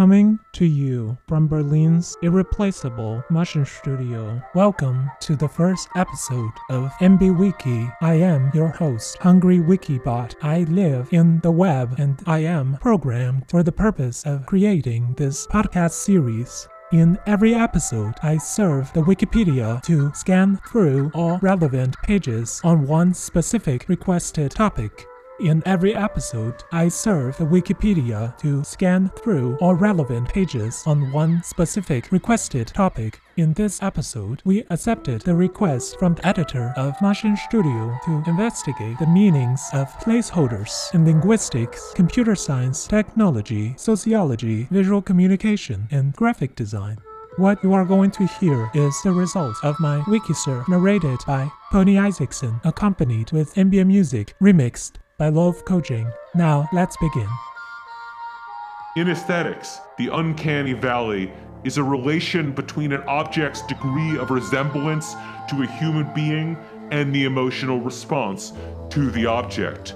Coming to you from Berlin's irreplaceable Motion Studio. Welcome to the first episode of Ambi Wiki. I am your host, Hungry Wikibot. I live in the web and I am programmed for the purpose of creating this podcast series. In every episode, I serve the Wikipedia to scan through all relevant pages on one specific requested topic. In every episode, I serve the Wikipedia to scan through all relevant pages on one specific requested topic. In this episode, we accepted the request from the editor of Machine Studio to investigate the meanings of placeholders in linguistics, computer science, technology, sociology, visual communication, and graphic design. What you are going to hear is the result of my Wikisur narrated by Pony Isaacson, accompanied with ambient music remixed by Love Coaching. Now, let's begin. In aesthetics, the uncanny valley is a relation between an object's degree of resemblance to a human being and the emotional response to the object.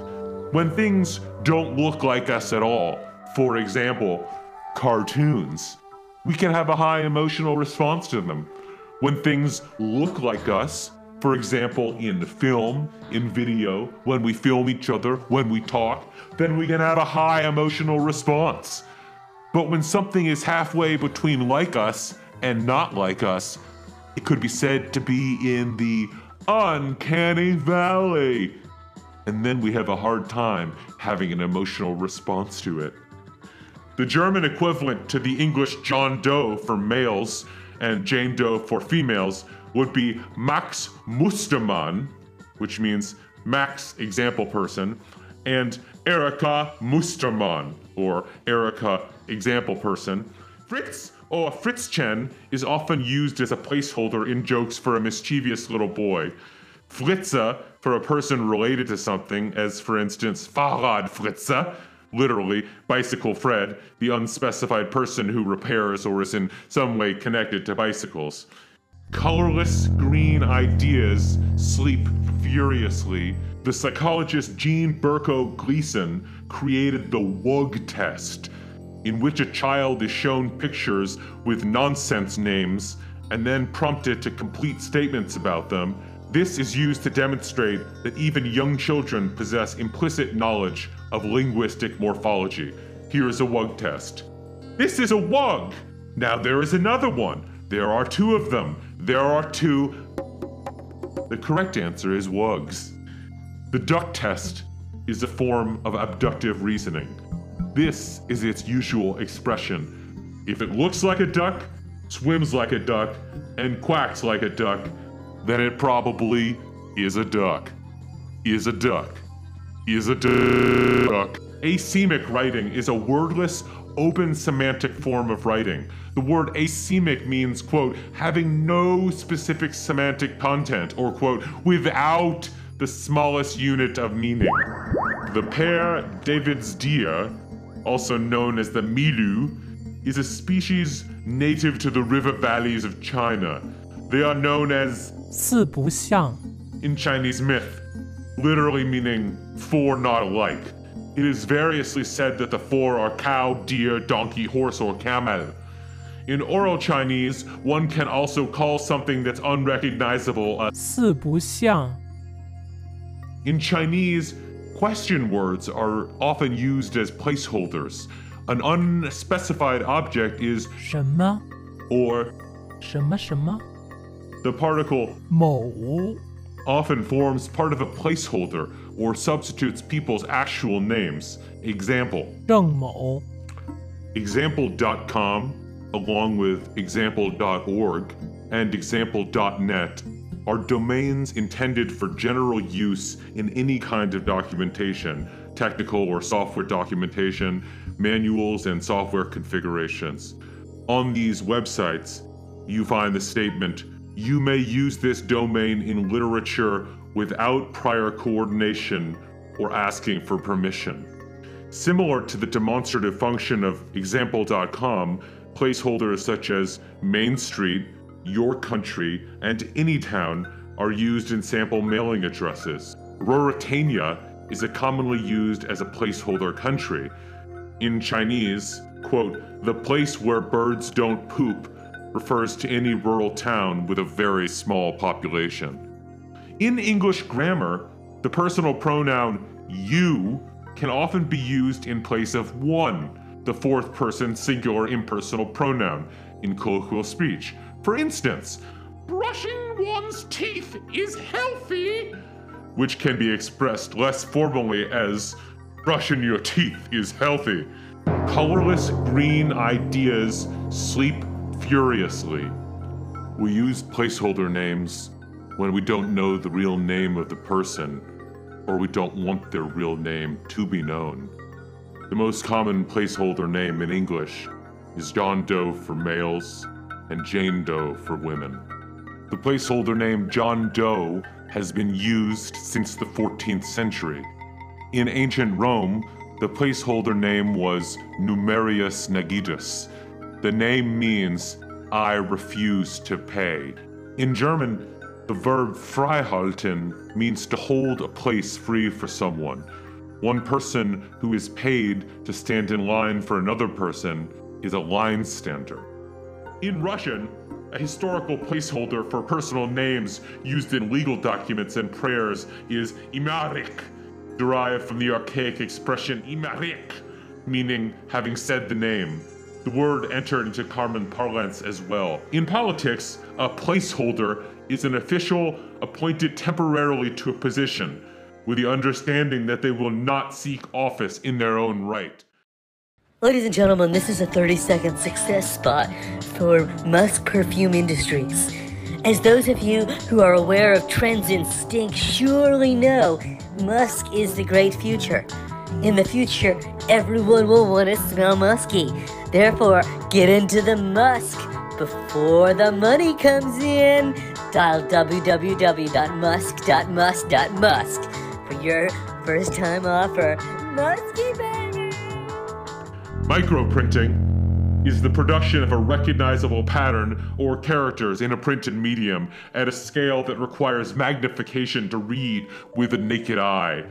When things don't look like us at all, for example, cartoons, we can have a high emotional response to them. When things look like us, for example, in film, in video, when we film each other, when we talk, then we can have a high emotional response. But when something is halfway between like us and not like us, it could be said to be in the uncanny valley. And then we have a hard time having an emotional response to it. The German equivalent to the English John Doe for males and Jane Doe for females would be Max Mustermann, which means Max example person, and Erika Mustermann, or Erika example person. Fritz or Fritzchen is often used as a placeholder in jokes for a mischievous little boy. Fritze for a person related to something, as for instance Fahrrad Fritze, literally Bicycle Fred, the unspecified person who repairs or is in some way connected to bicycles. Colorless green ideas sleep furiously. The psychologist Jean Berko Gleason created the WUG test, in which a child is shown pictures with nonsense names and then prompted to complete statements about them. This is used to demonstrate that even young children possess implicit knowledge of linguistic morphology. Here is a WUG test. This is a WUG! Now there is another one. There are two of them. There are two. The correct answer is WUGs. The duck test is a form of abductive reasoning. This is its usual expression. If it looks like a duck, swims like a duck, and quacks like a duck, then it probably is a duck. Is a duck is a duck. Asemic writing is a wordless, open semantic form of writing. The word asemic means, quote, having no specific semantic content, or, quote, without the smallest unit of meaning. The Père David's deer, also known as the milu, is a species native to the river valleys of China. They are known as 四不像 in Chinese myth literally meaning four not alike. It is variously said that the four are cow, deer, donkey, horse, or camel. In oral Chinese, one can also call something that's unrecognizable a 四不像 In Chinese, question words are often used as placeholders. An unspecified object is 什么 or 什么什么 the particle 某 often forms part of a placeholder or substitutes people's actual names. Example 郑某 Example.com, along with example.org and example.net, are domains intended for general use in any kind of documentation, technical or software documentation, manuals, and software configurations. On these websites, you find the statement you may use this domain in literature without prior coordination or asking for permission. Similar to the demonstrative function of example.com, placeholders such as Main Street, Your Country, and Anytown are used in sample mailing addresses. Ruritania is a commonly used as a placeholder country. In Chinese, quote, the place where birds don't poop refers to any rural town with a very small population. In English grammar, the personal pronoun you can often be used in place of one, the fourth person singular impersonal pronoun, in colloquial speech. For instance, brushing one's teeth is healthy, which can be expressed less formally as brushing your teeth is healthy. Colorless green ideas sleep furiously. We use placeholder names when we don't know the real name of the person or we don't want their real name to be known. The most common placeholder name in English is John Doe for males and Jane Doe for women. The placeholder name John Doe has been used since the 14th century. In ancient Rome, the placeholder name was Numerius Negidus. The name means I refuse to pay. In German, the verb freihalten means to hold a place free for someone. One person who is paid to stand in line for another person is a line stander. In Russian, a historical placeholder for personal names used in legal documents and prayers is imyarek, derived from the archaic expression imyarek, meaning having said the name. The word entered into common parlance as well. In politics, a placeholder is an official appointed temporarily to a position with the understanding that they will not seek office in their own right. Ladies and gentlemen, this is a 30 second success spot for Musk Perfume Industries. As those of you who are aware of trends in stink surely know, Musk is the great future. In the future, everyone will want to smell musky. Therefore, get into the musk before the money comes in. Dial www.musk.musk.musk for your first time offer. Musky! Microprinting is the production of a recognizable pattern or characters in a printed medium at a scale that requires magnification to read with the naked eye.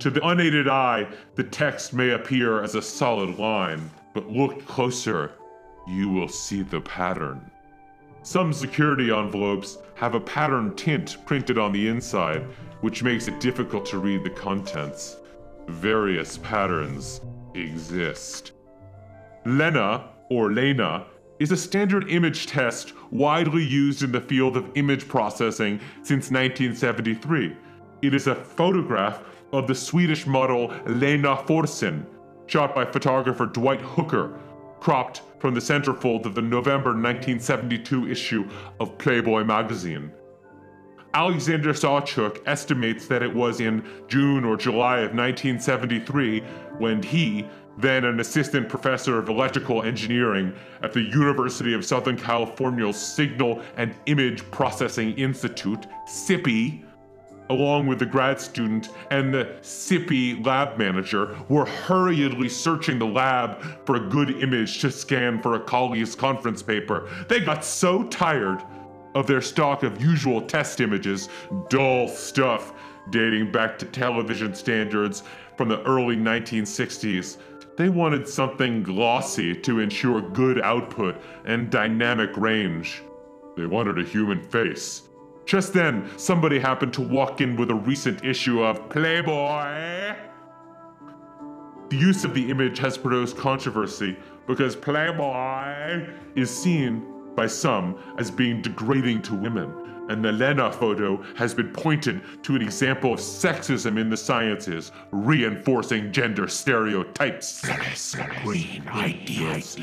To the unaided eye, the text may appear as a solid line, but look closer, you will see the pattern. Some security envelopes have a pattern tint printed on the inside, which makes it difficult to read the contents. Various patterns exist. Lena, or Lena, is a standard image test widely used in the field of image processing since 1973. It is a photograph of the Swedish model Lena Forsen, shot by photographer Dwight Hooker, cropped from the centerfold of the November 1972 issue of Playboy magazine. Alexander Sawchuk estimates that it was in June or July of 1973 when he, then an assistant professor of electrical engineering at the University of Southern California's Signal and Image Processing Institute, SIPI, along with the grad student and the SIPI lab manager, were hurriedly searching the lab for a good image to scan for a colleague's conference paper. They got so tired of their stock of usual test images, dull stuff dating back to television standards from the early 1960s. They wanted something glossy to ensure good output and dynamic range. They wanted a human face. Just then, somebody happened to walk in with a recent issue of Playboy. The use of the image has produced controversy because Playboy is seen by some as being degrading to women, and the Lena photo has been pointed to an example of sexism in the sciences, reinforcing gender stereotypes. Green ideas.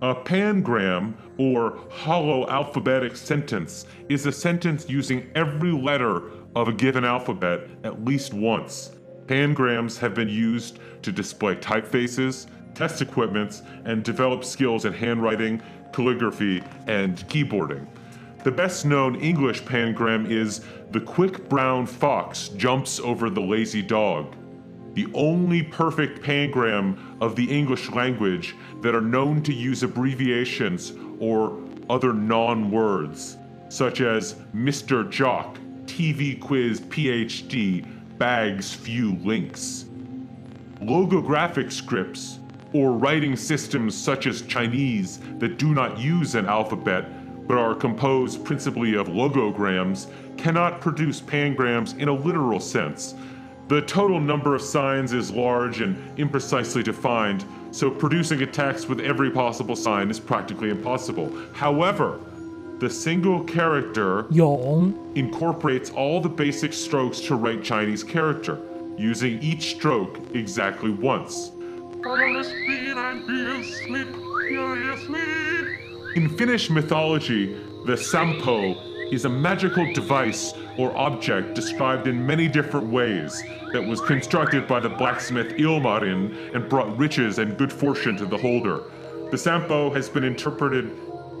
A pangram, or holoalphabetic sentence, is a sentence using every letter of a given alphabet at least once. Pangrams have been used to display typefaces, test equipments, and develop skills in handwriting, calligraphy, and keyboarding. The best known English pangram is The quick brown fox jumps over the lazy dog the only perfect pangram of the English language that are known to use abbreviations or other non words, such as Mr. Jock, TV Quiz PhD, bags few lynx. Logographic scripts, or writing systems such as Chinese that do not use an alphabet but are composed principally of logograms, cannot produce pangrams in a literal sense. The total number of signs is large and imprecisely defined, so producing a text with every possible sign is practically impossible. However, the single character 勇 incorporates all the basic strokes to write Chinese character, using each stroke exactly once. In Finnish mythology, the sampo is a magical device or object described in many different ways that was constructed by the blacksmith Ilmarin and brought riches and good fortune to the holder. The sampo has been interpreted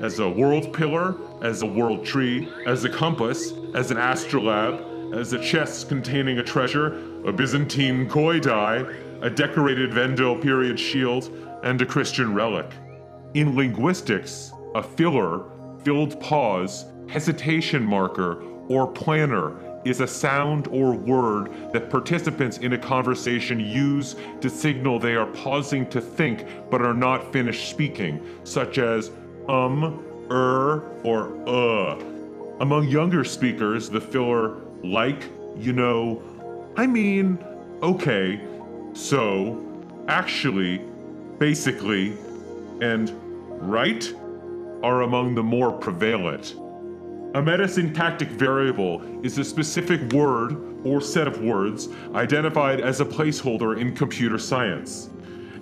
as a world pillar, as a world tree, as a compass, as an astrolabe, as a chest containing a treasure, a Byzantine coin die, a decorated Vendel period shield, and a Christian relic. In linguistics, a filler, filled pause, hesitation marker, or planner is a sound or word that participants in a conversation use to signal they are pausing to think but are not finished speaking, such as um, er, or uh. Among younger speakers, the filler like, you know, I mean, okay, so, actually, basically, and right are among the more prevalent. A metasyntactic variable is a specific word or set of words identified as a placeholder in computer science,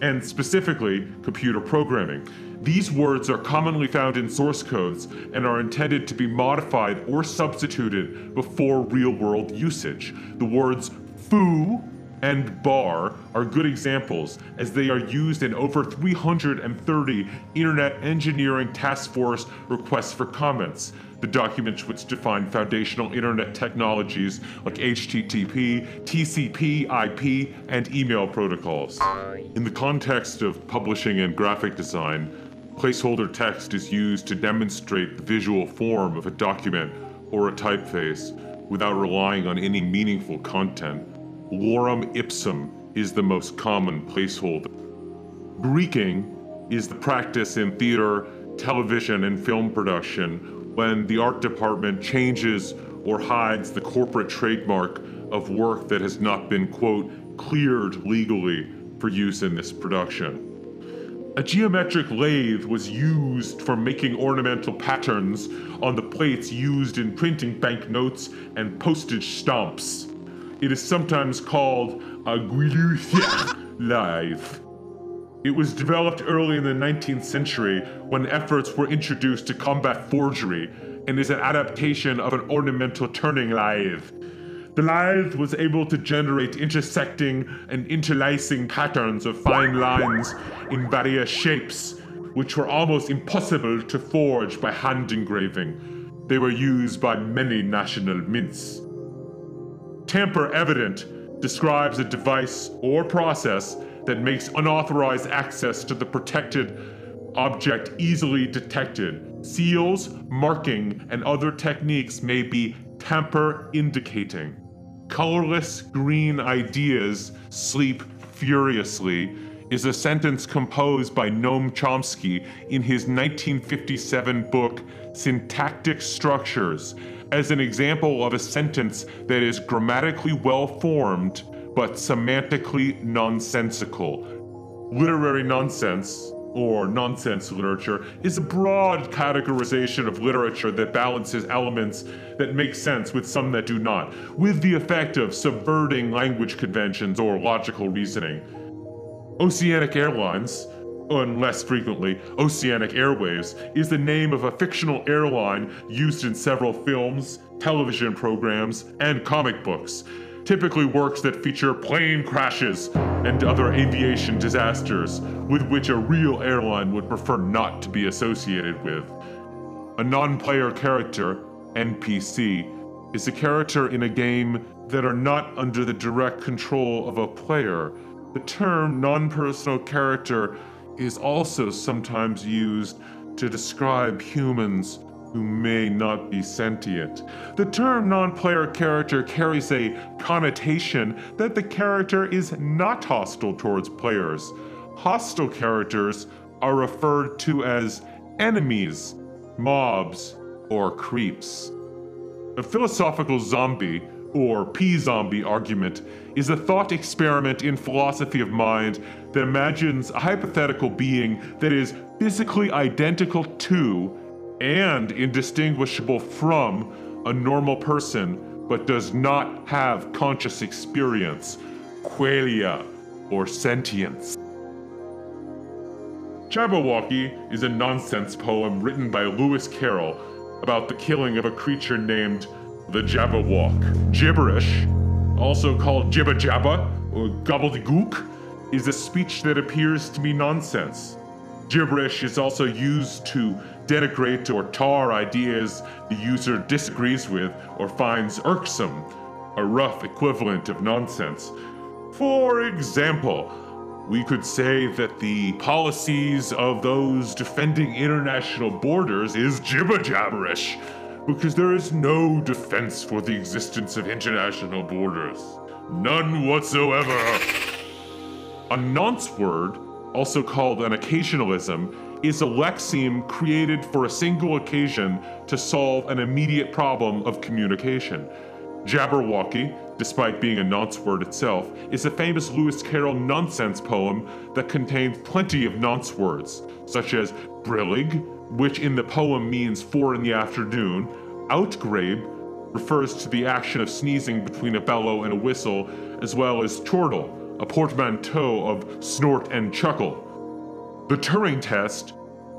and specifically computer programming. These words are commonly found in source codes and are intended to be modified or substituted before real world usage. The words foo and bar are good examples as they are used in over 330 Internet Engineering Task Force requests for comments, the documents which define foundational internet technologies like HTTP, TCP, IP, and email protocols. In the context of publishing and graphic design, placeholder text is used to demonstrate the visual form of a document or a typeface without relying on any meaningful content. Lorem ipsum is the most common placeholder. Greeking is the practice in theater, television, and film production when the art department changes or hides the corporate trademark of work that has not been, quote, cleared legally for use in this production. A geometric lathe was used for making ornamental patterns on the plates used in printing banknotes and postage stamps. It is sometimes called a Guilloché lathe. It was developed early in the 19th century when efforts were introduced to combat forgery and is an adaptation of an ornamental turning lathe. The lathe was able to generate intersecting and interlacing patterns of fine lines in various shapes, which were almost impossible to forge by hand engraving. They were used by many national mints. Tamper evident describes a device or process that makes unauthorized access to the protected object easily detected. Seals, marking, and other techniques may be tamper indicating. Colorless green ideas sleep furiously is a sentence composed by Noam Chomsky in his 1957 book Syntactic Structures as an example of a sentence that is grammatically well formed but semantically nonsensical. Literary nonsense, or nonsense literature, is a broad categorization of literature that balances elements that make sense with some that do not, with the effect of subverting language conventions or logical reasoning. Oceanic Airlines, and less frequently, Oceanic Airways, is the name of a fictional airline used in several films, television programs, and comic books typically works that feature plane crashes and other aviation disasters with which a real airline would prefer not to be associated with. A non player character, NPC, is a character in a game that are not under the direct control of a player. The term non personal character is also sometimes used to describe humans who may not be sentient. The term non player character carries a connotation that the character is not hostile towards players. Hostile characters are referred to as enemies, mobs, or creeps. A philosophical zombie, or P zombie argument, is a thought experiment in philosophy of mind that imagines a hypothetical being that is physically identical to and indistinguishable from a normal person but does not have conscious experience, qualia, or sentience. Jabberwocky is a nonsense poem written by Lewis Carroll about the killing of a creature named the Jabberwock. Gibberish, also called Jibba Jabba or Gobbledygook, is a speech that appears to be nonsense. Gibberish is also used to denigrate or tar ideas the user disagrees with or finds irksome, a rough equivalent of nonsense. For example, we could say that the policies of those defending international borders is jibber jabberish, because there is no defense for the existence of international borders. None whatsoever. A nonce word, also called an occasionalism, is a lexeme created for a single occasion to solve an immediate problem of communication. Jabberwocky, despite being a nonce word itself, is a famous Lewis Carroll nonsense poem that contains plenty of nonce words, such as brillig, which in the poem means four in the afternoon, outgrabe, refers to the action of sneezing between a bellow and a whistle, as well as chortle, a portmanteau of snort and chuckle. The Turing test,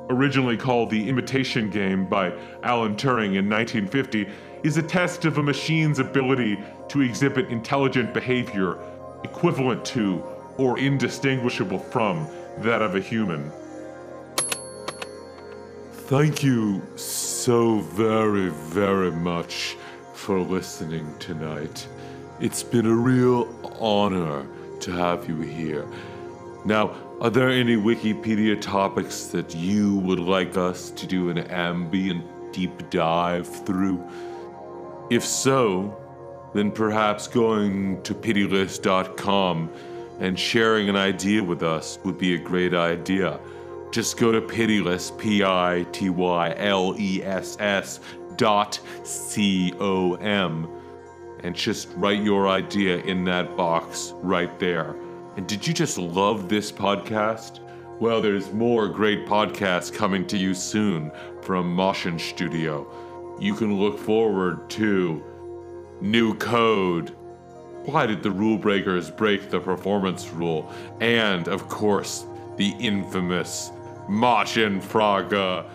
originally called the Imitation Game by Alan Turing in 1950, is a test of a machine's ability to exhibit intelligent behavior equivalent to or indistinguishable from that of a human. Thank you so very, very much for listening tonight. It's been a real honor to have you here. Now, are there any Wikipedia topics that you would like us to do an ambient deep dive through? If so, then perhaps going to pityless.com and sharing an idea with us would be a great idea. Just go to pityless, P I T Y L E S S dot C O M, and just write your idea in that box right there. And did you just love this podcast? Well, there's more great podcasts coming to you soon from Motion Studio. You can look forward to New Code. Why did the rule breakers break the performance rule? And, of course, the infamous Machen Fraga